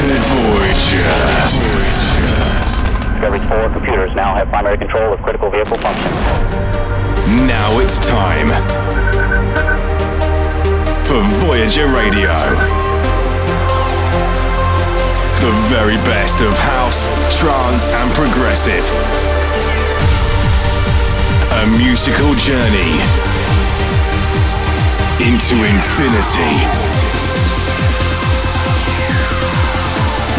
to Voyager. Discovery 4 computers now have primary control of critical vehicle function. Now it's time for Voyager Radio. The very best of house, trance, and progressive. A musical journey into infinity.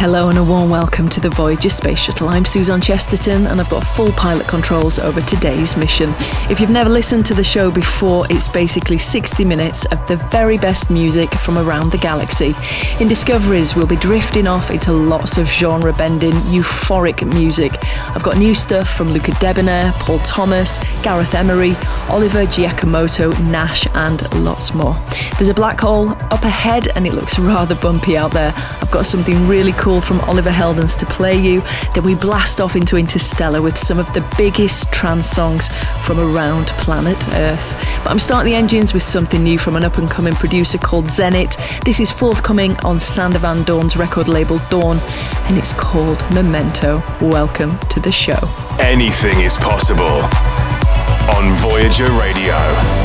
Hello and a warm welcome to the Voyager Space Shuttle. I'm Suzanne Chesterton and I've got full pilot controls over today's mission. If you've never listened to the show before, it's basically 60 minutes of the very best music from around the galaxy. In Discoveries, we'll be drifting off into lots of genre bending, euphoric music. I've got new stuff from Luca Debonaire, Paul Thomas, Gareth Emery, Oliver Giacomotto, Nash, and lots more. There's a black hole up ahead and it looks rather bumpy out there. I've got something really cool from Oliver Heldens to play you. Then we blast off into Interstellar with some of the biggest trance songs from around planet Earth. But I'm starting the engines with something new from an up and coming producer called Zenit. This is forthcoming on Sander Van Doorn's record label Doorn, and it's called Memento. Welcome to the show. Anything is possible on Voyager Radio.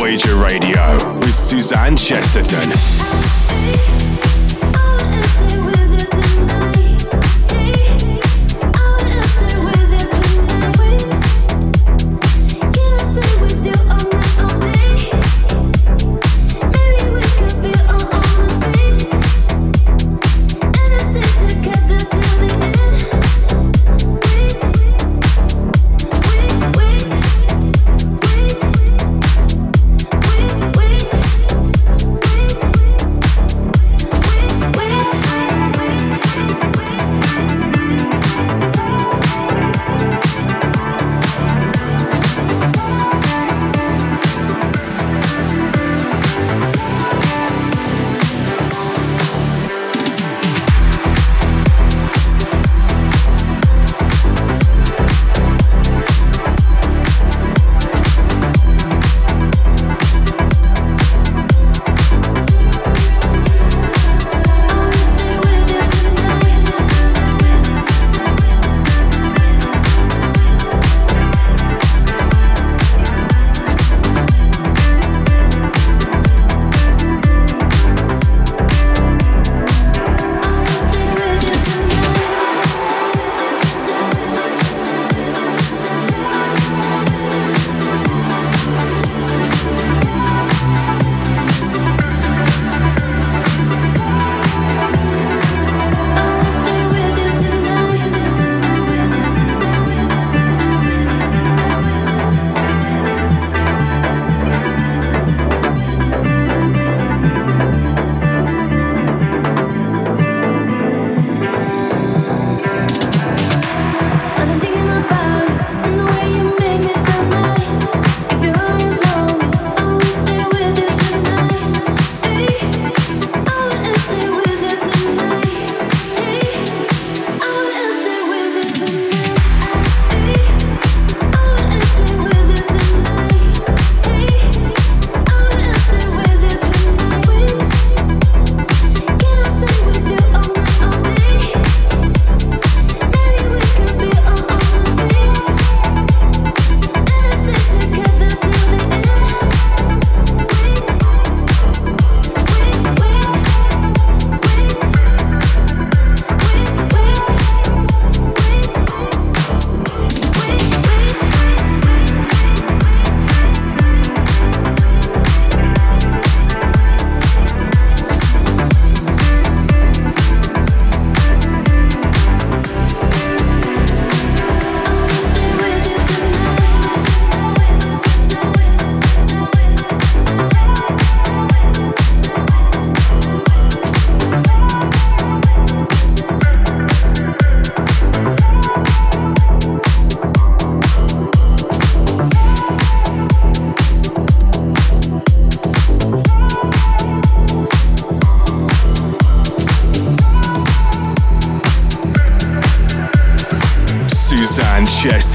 Voyager Radio with Suzanne Chesterton.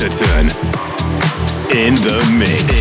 In the mix.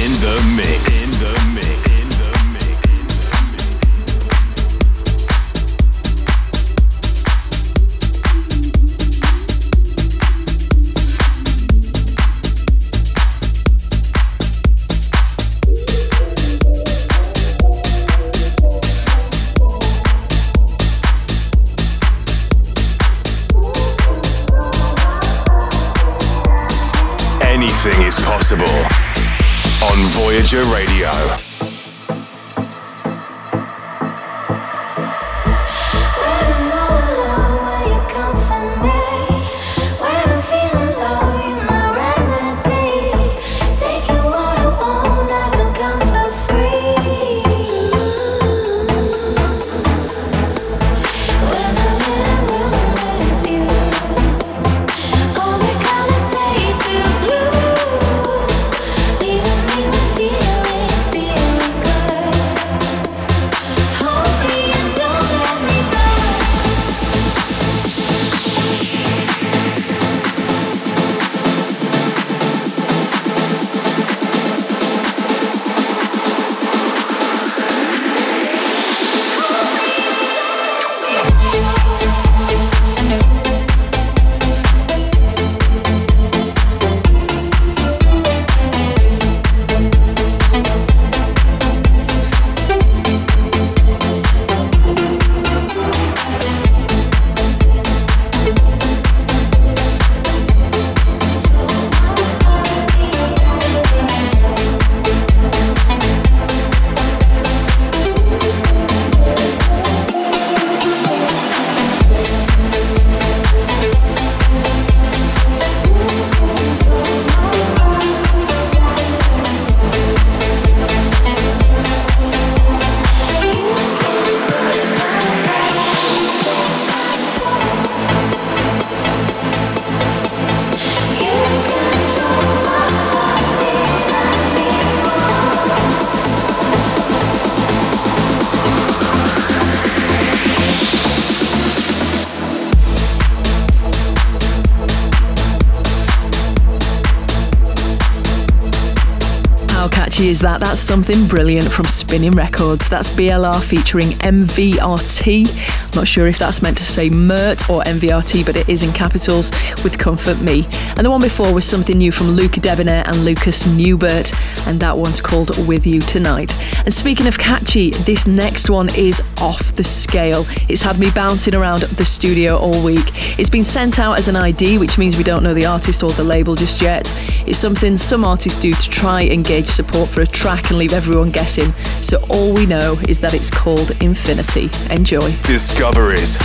Is that? That's something brilliant from Spinnin' Records. That's BLR featuring MVRT. I'm not sure if that's meant to say Mert or MVRT, but it is in capitals with Comfort Me. And the one before was something new from Luca Debonaire and Lucas Newbert, and that one's called With You Tonight. And speaking of catchy, this next one is off the scale. It's had me bouncing around the studio all week. It's been sent out as an ID, which means we don't know the artist or the label just yet. It's something some artists do to try and gauge support for a track and leave everyone guessing. So all we know is that it's called Infinity. Enjoy. Discoveries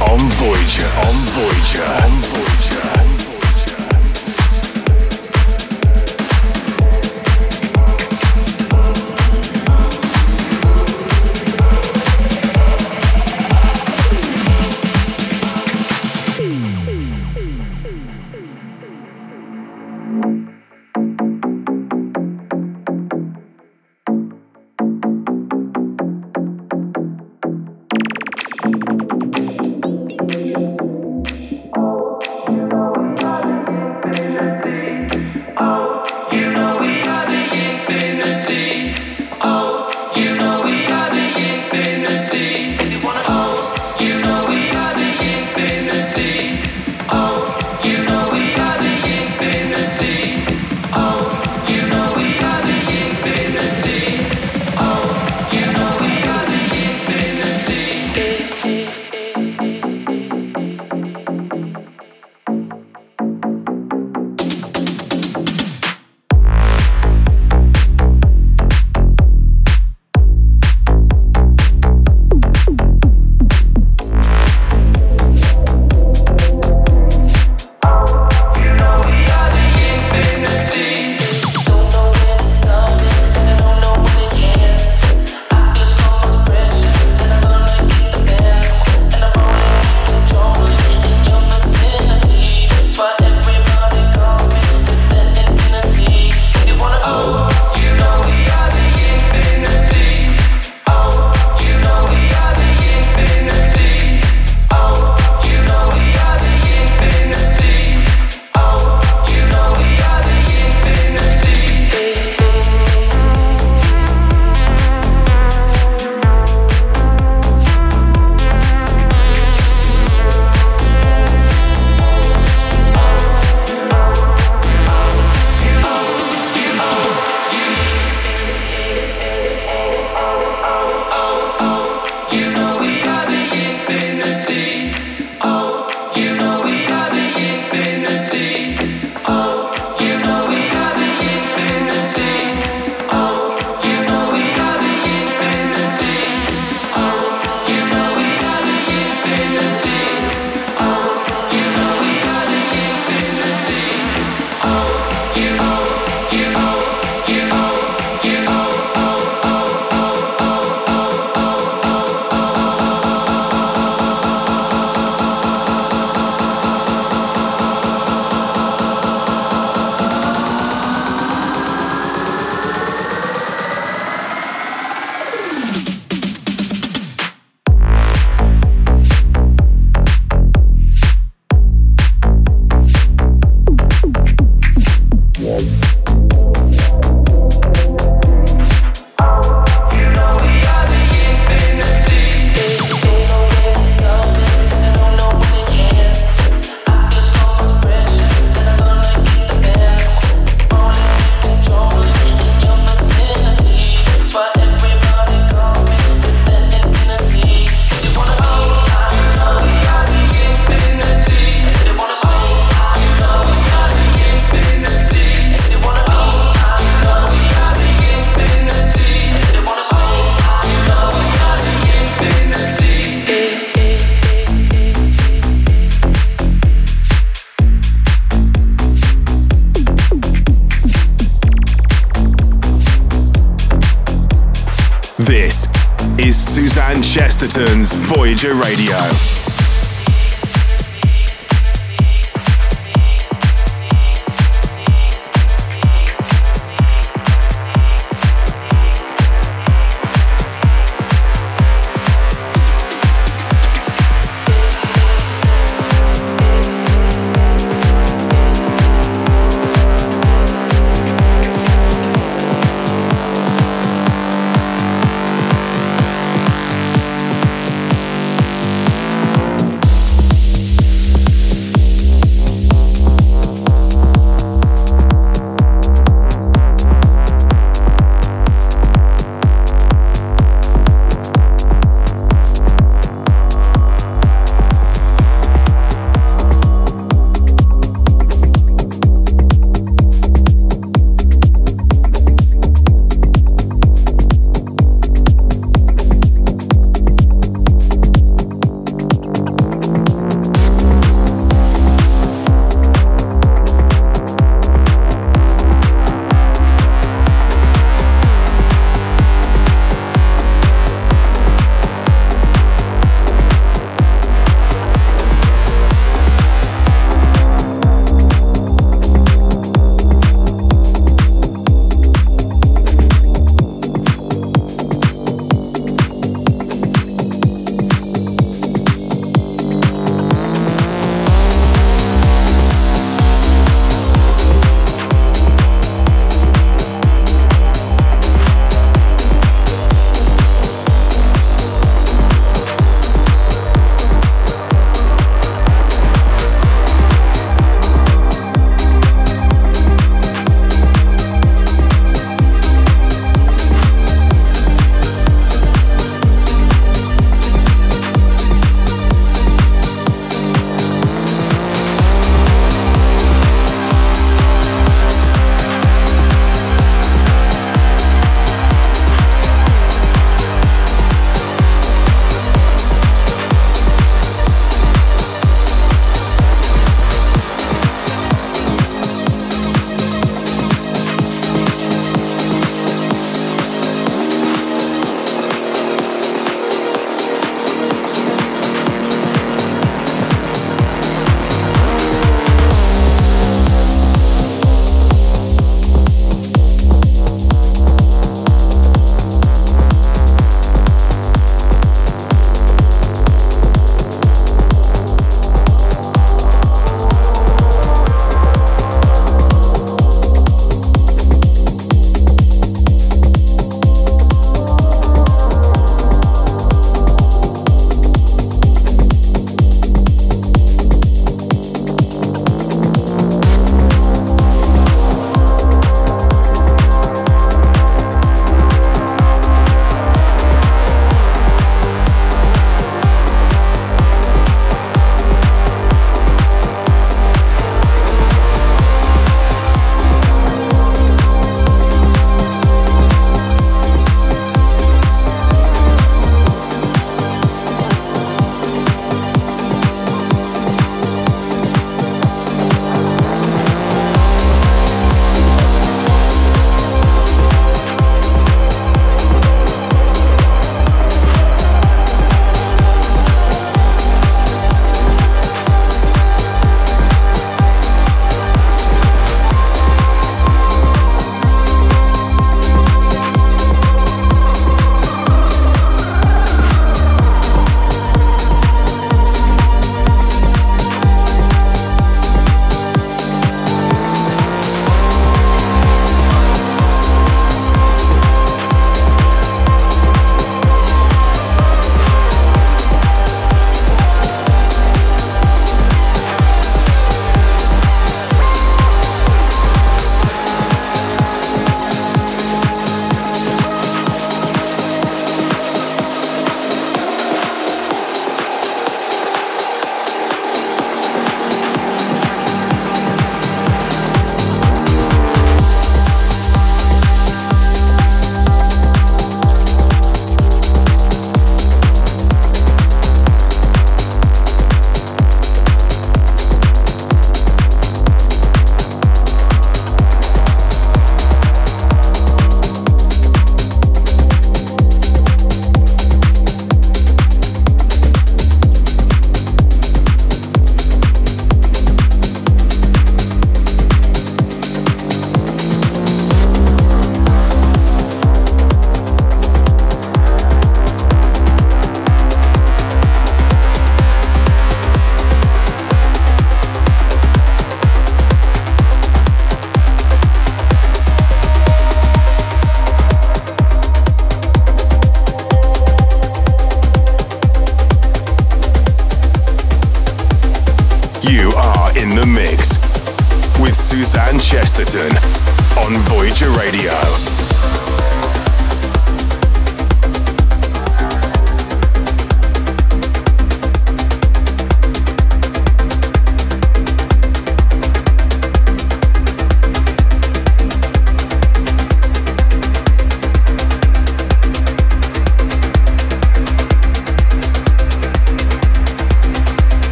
on Voyager. On Voyager. On Voyager.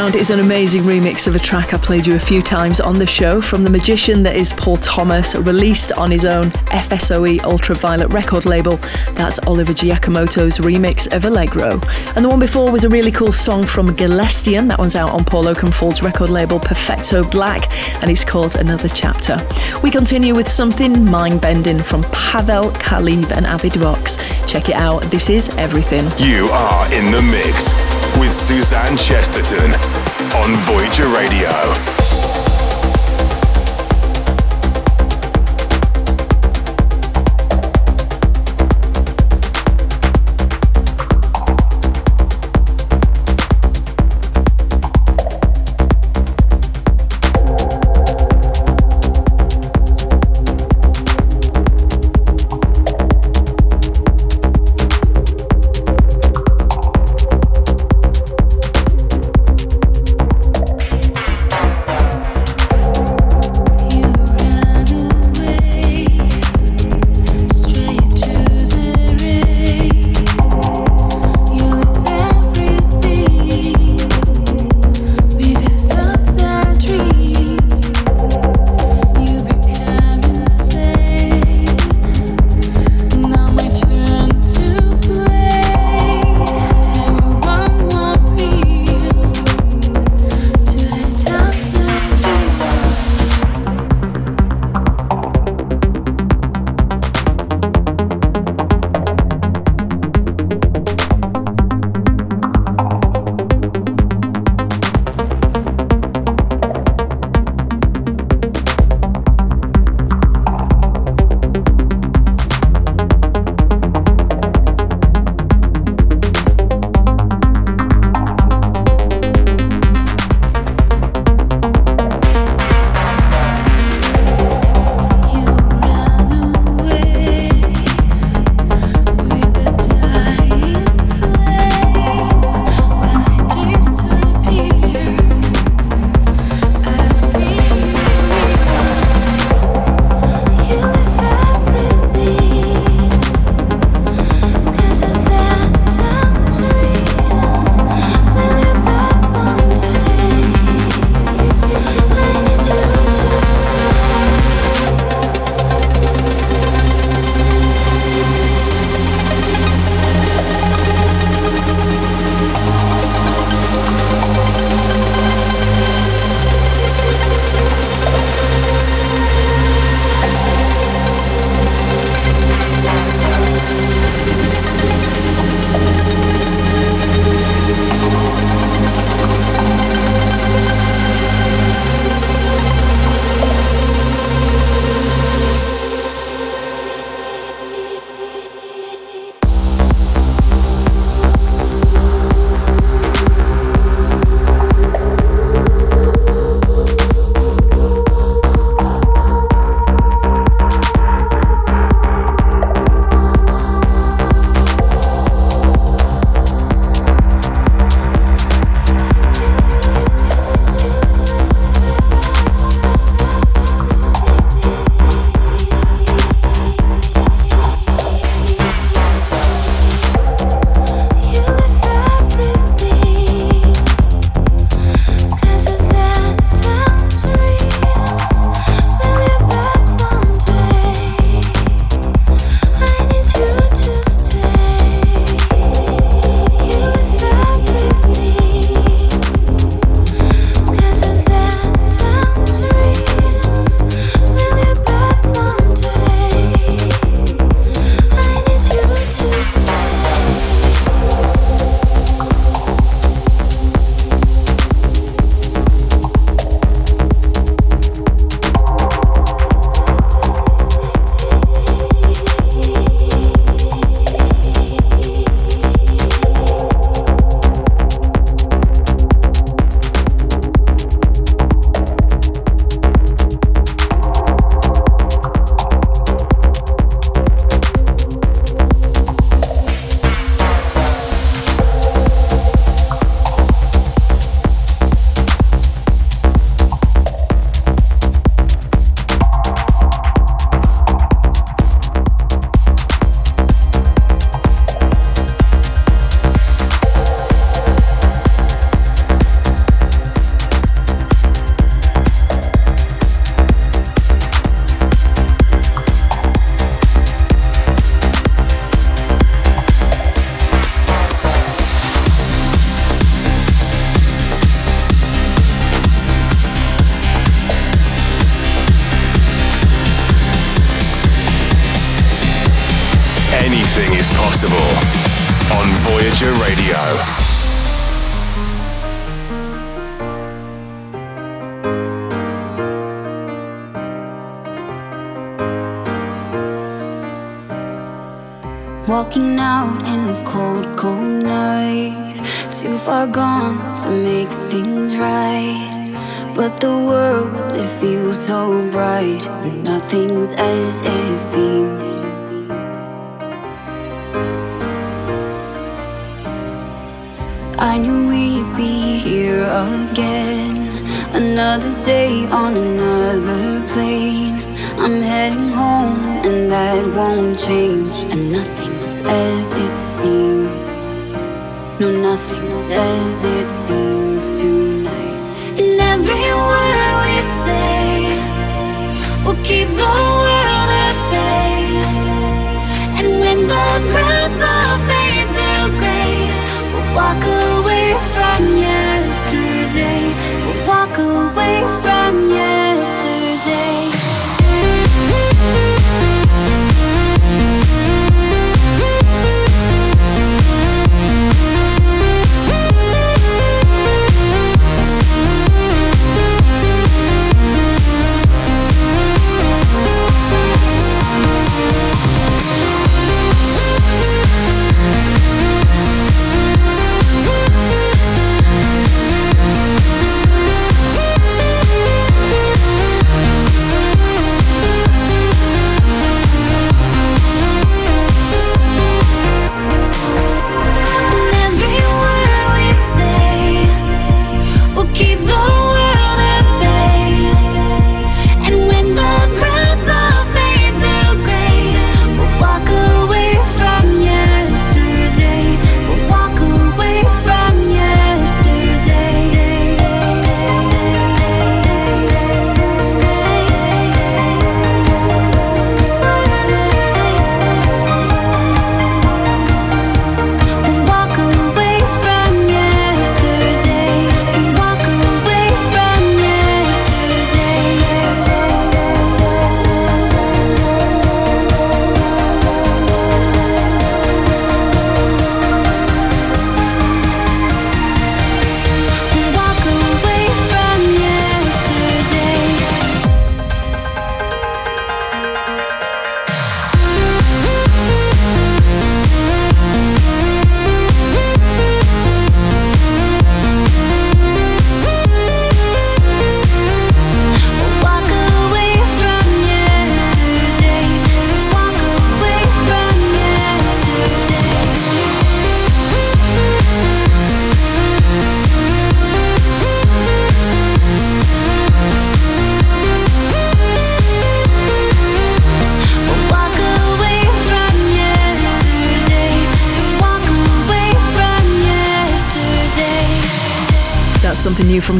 Background is an amazing remix of a track I played you a few times on the show from the magician that is Paul Thomas, released on his own FSOE Ultraviolet record label. That's Oliver Giacomotto's remix of Allegro. And the one before was a really cool song from Gelestian. That one's out on Paul Oakenfold's record label Perfecto Black, and it's called Another Chapter. We continue with something mind bending from Pavel Kaliv and Avid Vox. Check it out. This is Everything. You are in the mix with Suzanne Chesterton on Voyager Radio.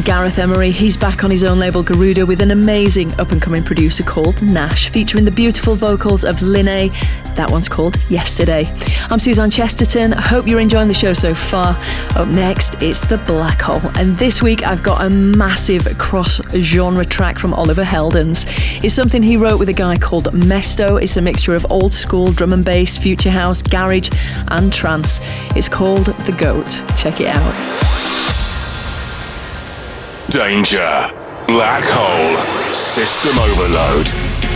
Gareth Emery. He's back on his own label Garuda with an amazing up and coming producer called Nash, featuring the beautiful vocals of Linnae. That one's called Yesterday. I'm Suzanne Chesterton. I hope you're enjoying the show so far. Up next, it's The Black Hole. And this week, I've got a massive cross genre track from Oliver Heldens. It's something he wrote with a guy called Mesto. It's a mixture of old school drum and bass, future house, garage, and trance. It's called The Goat. Check it out. Danger. Black hole. System overload.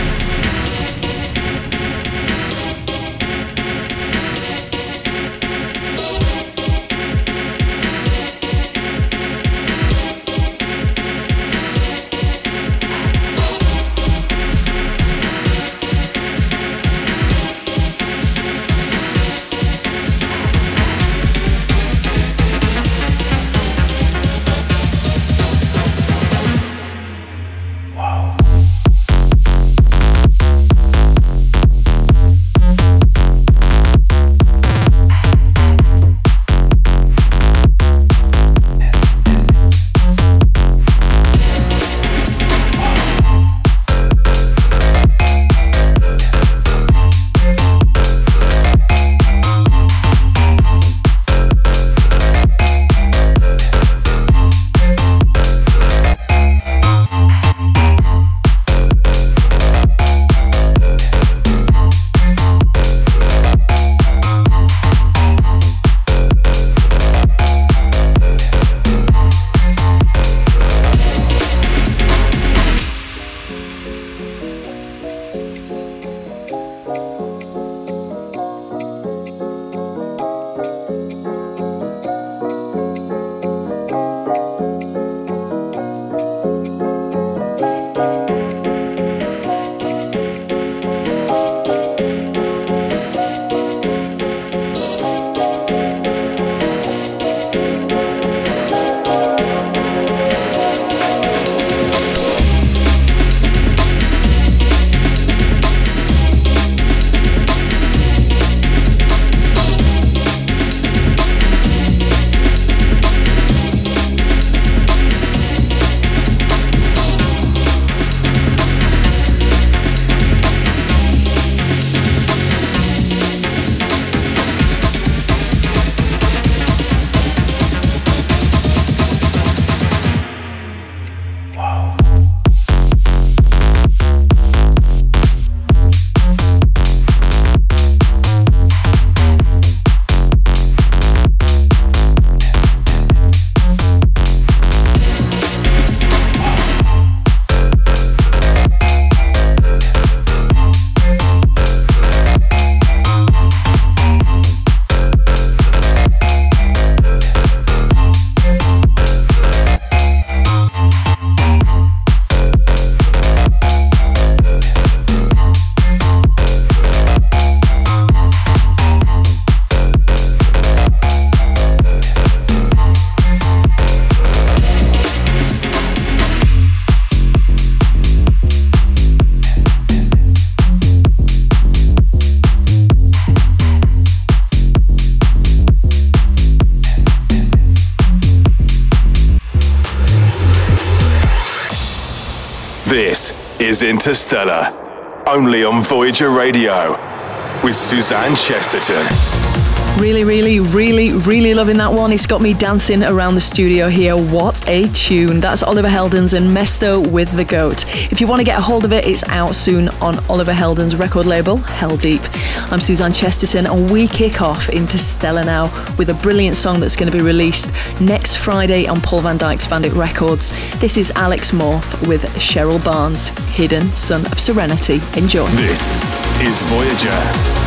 Is Interstellar, only on Voyager Radio with Suzanne Chesterton. Really, really, really, really loving that one. It's got me dancing around the studio here. What a tune. That's Oliver Heldens and Mesto with the Goat. If you want to get a hold of it, it's out soon on Oliver Heldens' record label, Heldeep. I'm Suzanne Chesterton, and we kick off into Interstellar now with a brilliant song that's going to be released next Friday on Paul van Dyk's Vandit Records. This is Alex Morph with Cheryl Barnes, Hidden Son of Serenity. Enjoy. This is Voyager.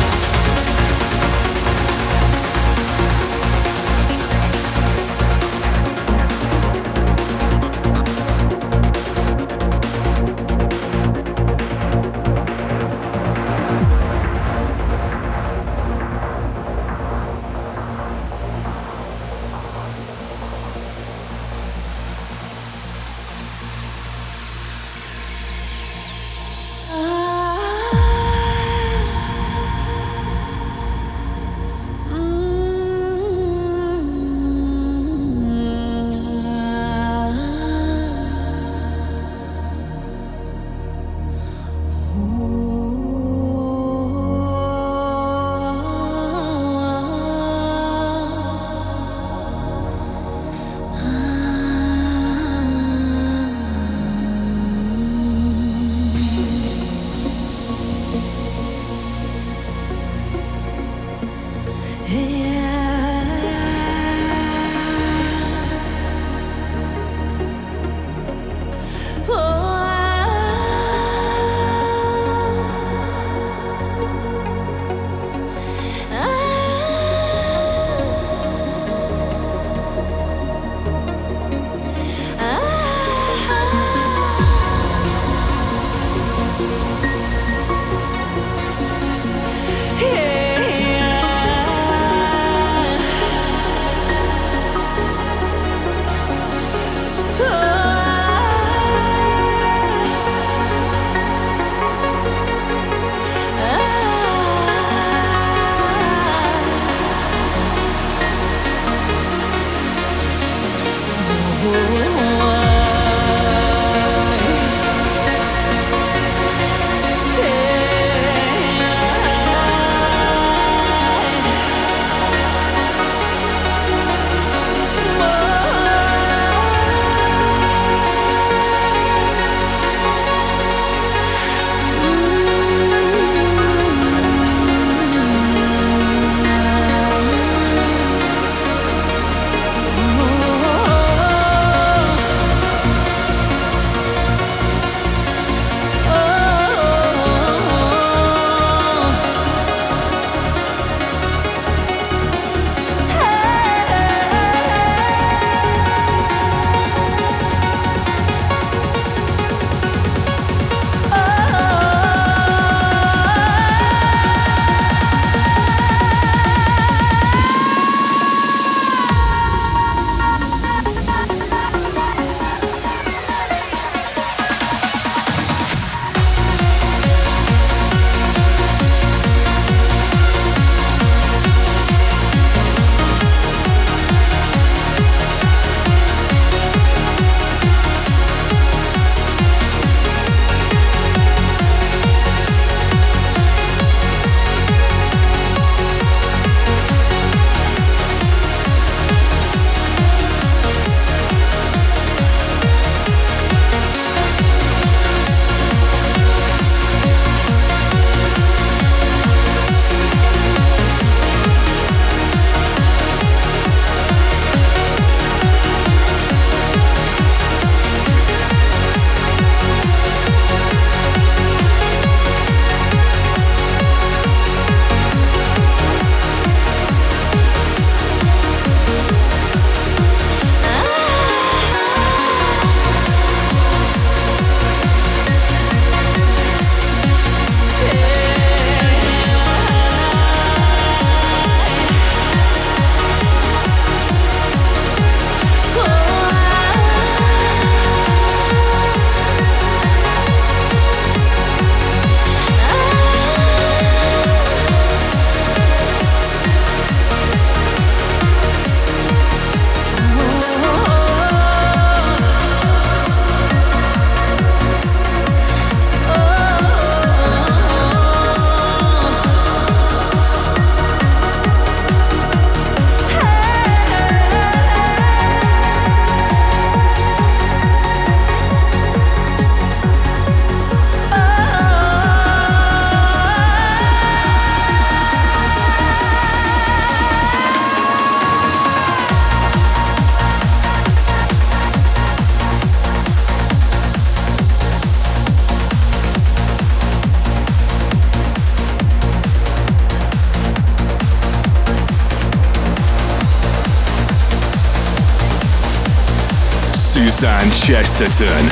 Chesterton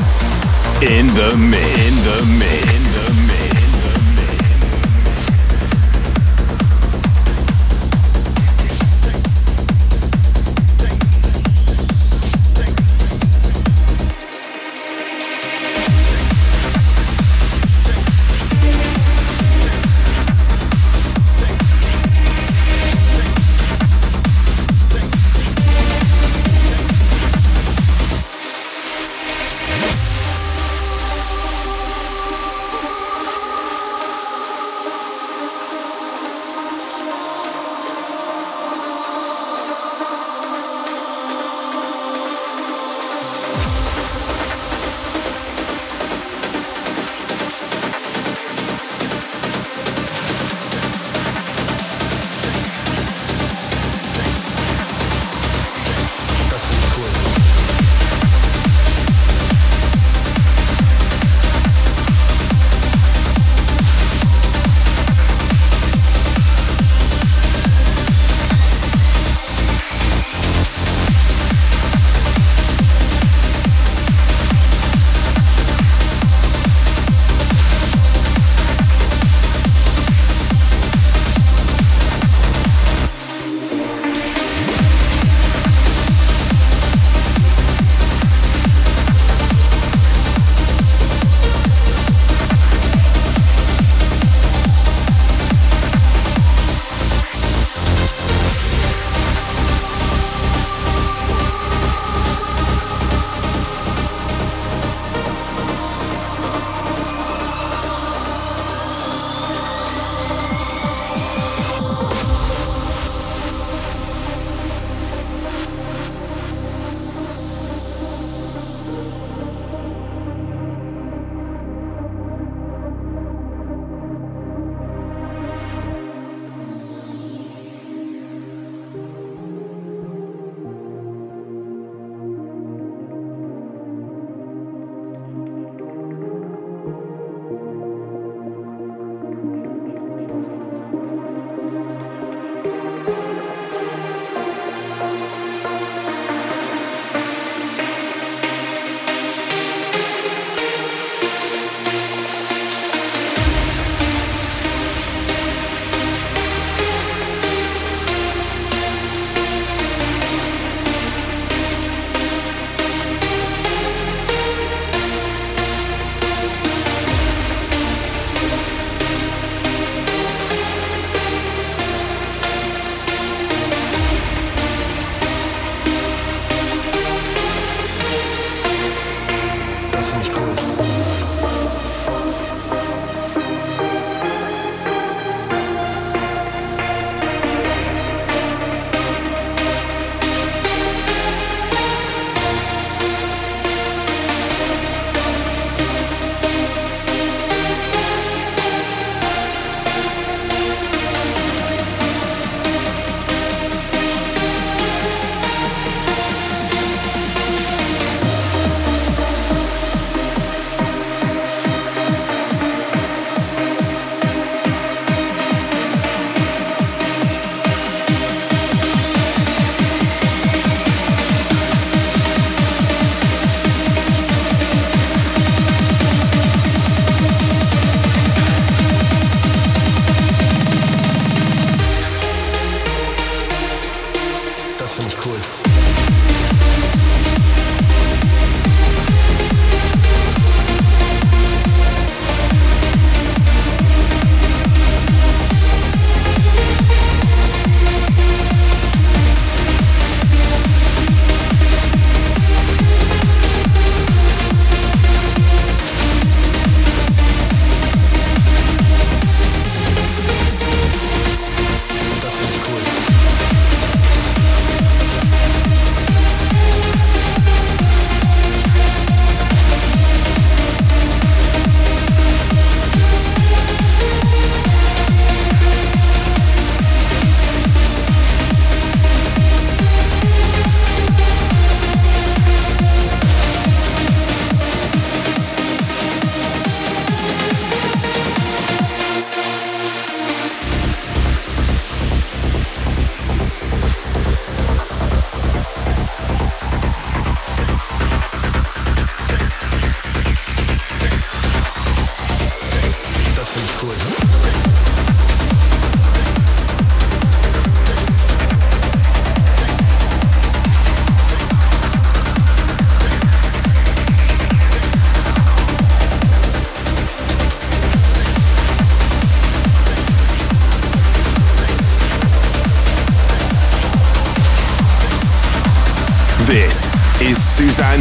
in the mix. In the mix.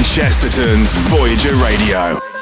Chesterton's Voyager Radio.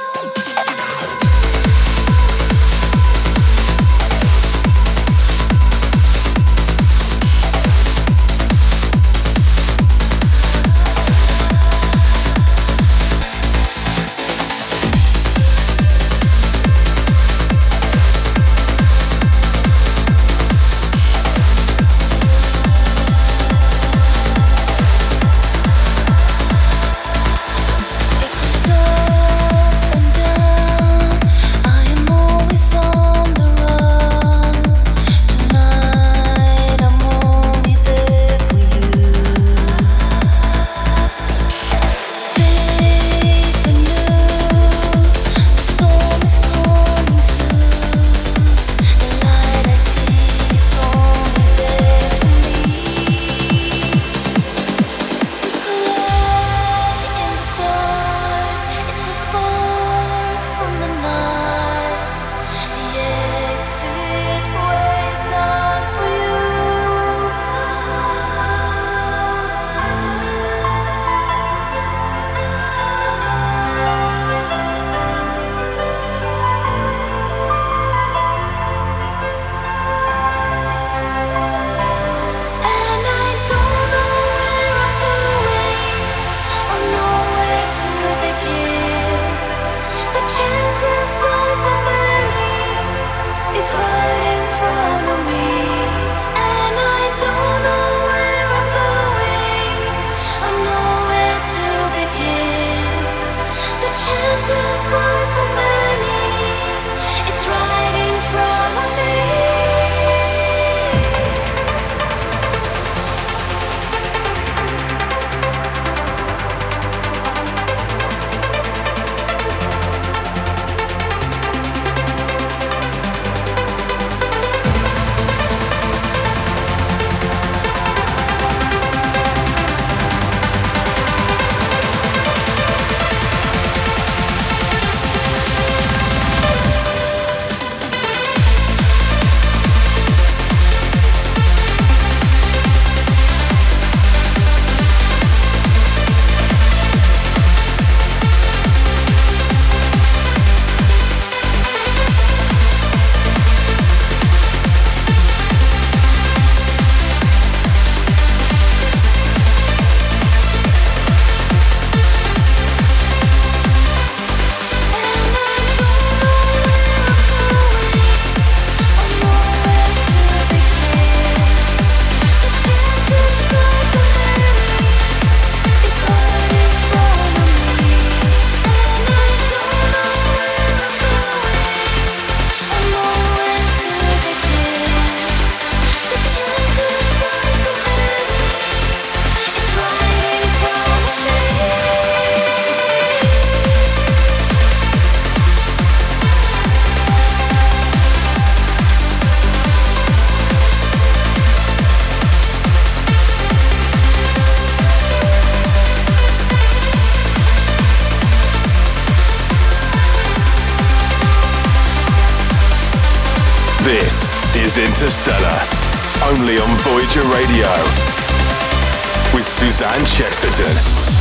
去。Interstellar, only on Voyager Radio, with Suzanne Chesterton.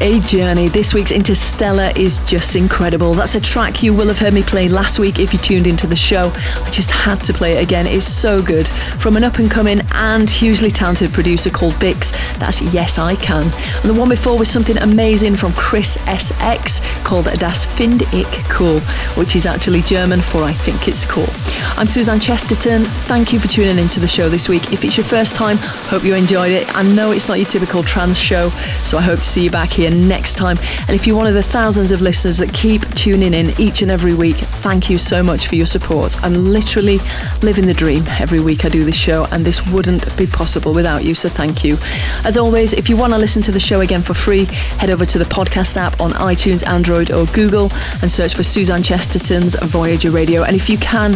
A journey. This week's Interstellar is just incredible. That's a track you will have heard me play last week if you tuned into the show. I just had to play it again. It's so good. From an up and coming and hugely talented producer called Bix. That's Yes I Can. And the one before was something amazing from Chris SX called Das Find ich cool, which is actually German for I think it's cool. I'm Suzanne Chesterton. Thank you for tuning into the show this week. If it's your first time, hope you enjoyed it. I know it's not your typical trance show, so I hope to see you back here next time. And if you're one of the thousands of listeners that keep tuning in each and every week, thank you so much for your support. I'm literally living the dream every week I do this show, and this wouldn't be possible without you, so thank you. As always, if you want to listen to the show again for free, head over to the podcast app on iTunes, Android, or Google and search for Suzanne Chesterton's Voyager Radio. And if you can,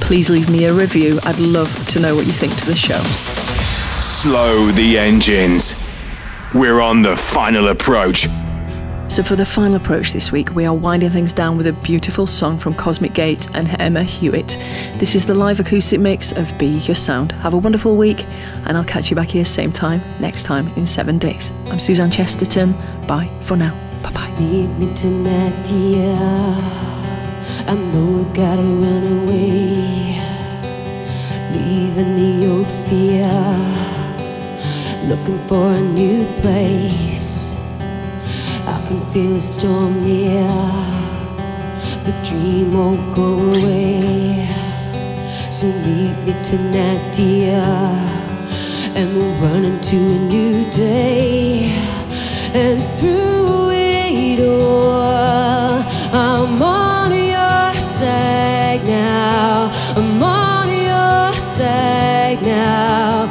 please leave me a review. I'd love to know what you think to the show. Slow the engines. We're on the final approach. So, for the final approach this week, we are winding things down with a beautiful song from Cosmic Gate and Emma Hewitt. This is the live acoustic mix of Be Your Sound. Have a wonderful week, and I'll catch you back here same time next time in seven days. I'm Suzanne Chesterton. Bye for now. Bye bye. Meet me tonight, dear. I know we gotta run away, leaving the old fear looking for a new place. I can feel a storm near, the dream won't go away. So meet me tonight, dear, and we'll run into a new day. And through it all, I'm on your side now. I'm on your side now.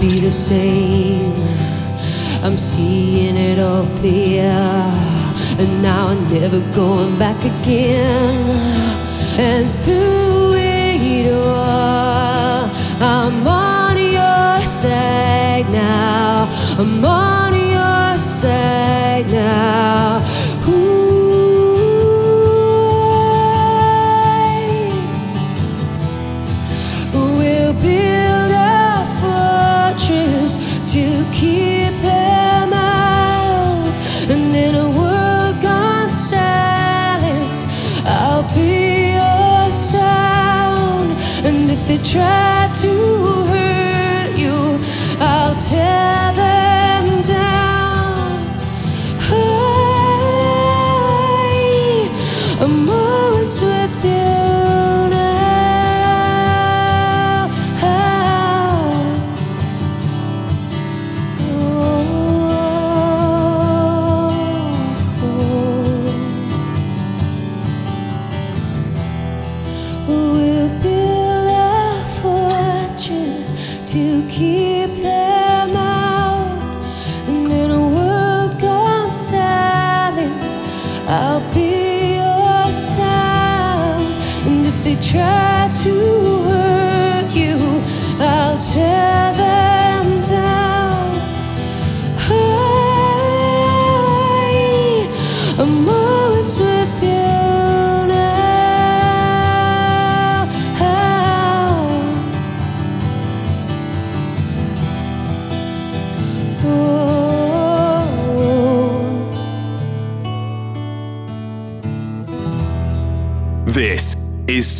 Be the same. I'm seeing it all clear, and now I'm never going back again. And through it all, I'm on your side now. I'm on your side now. Ooh, Try to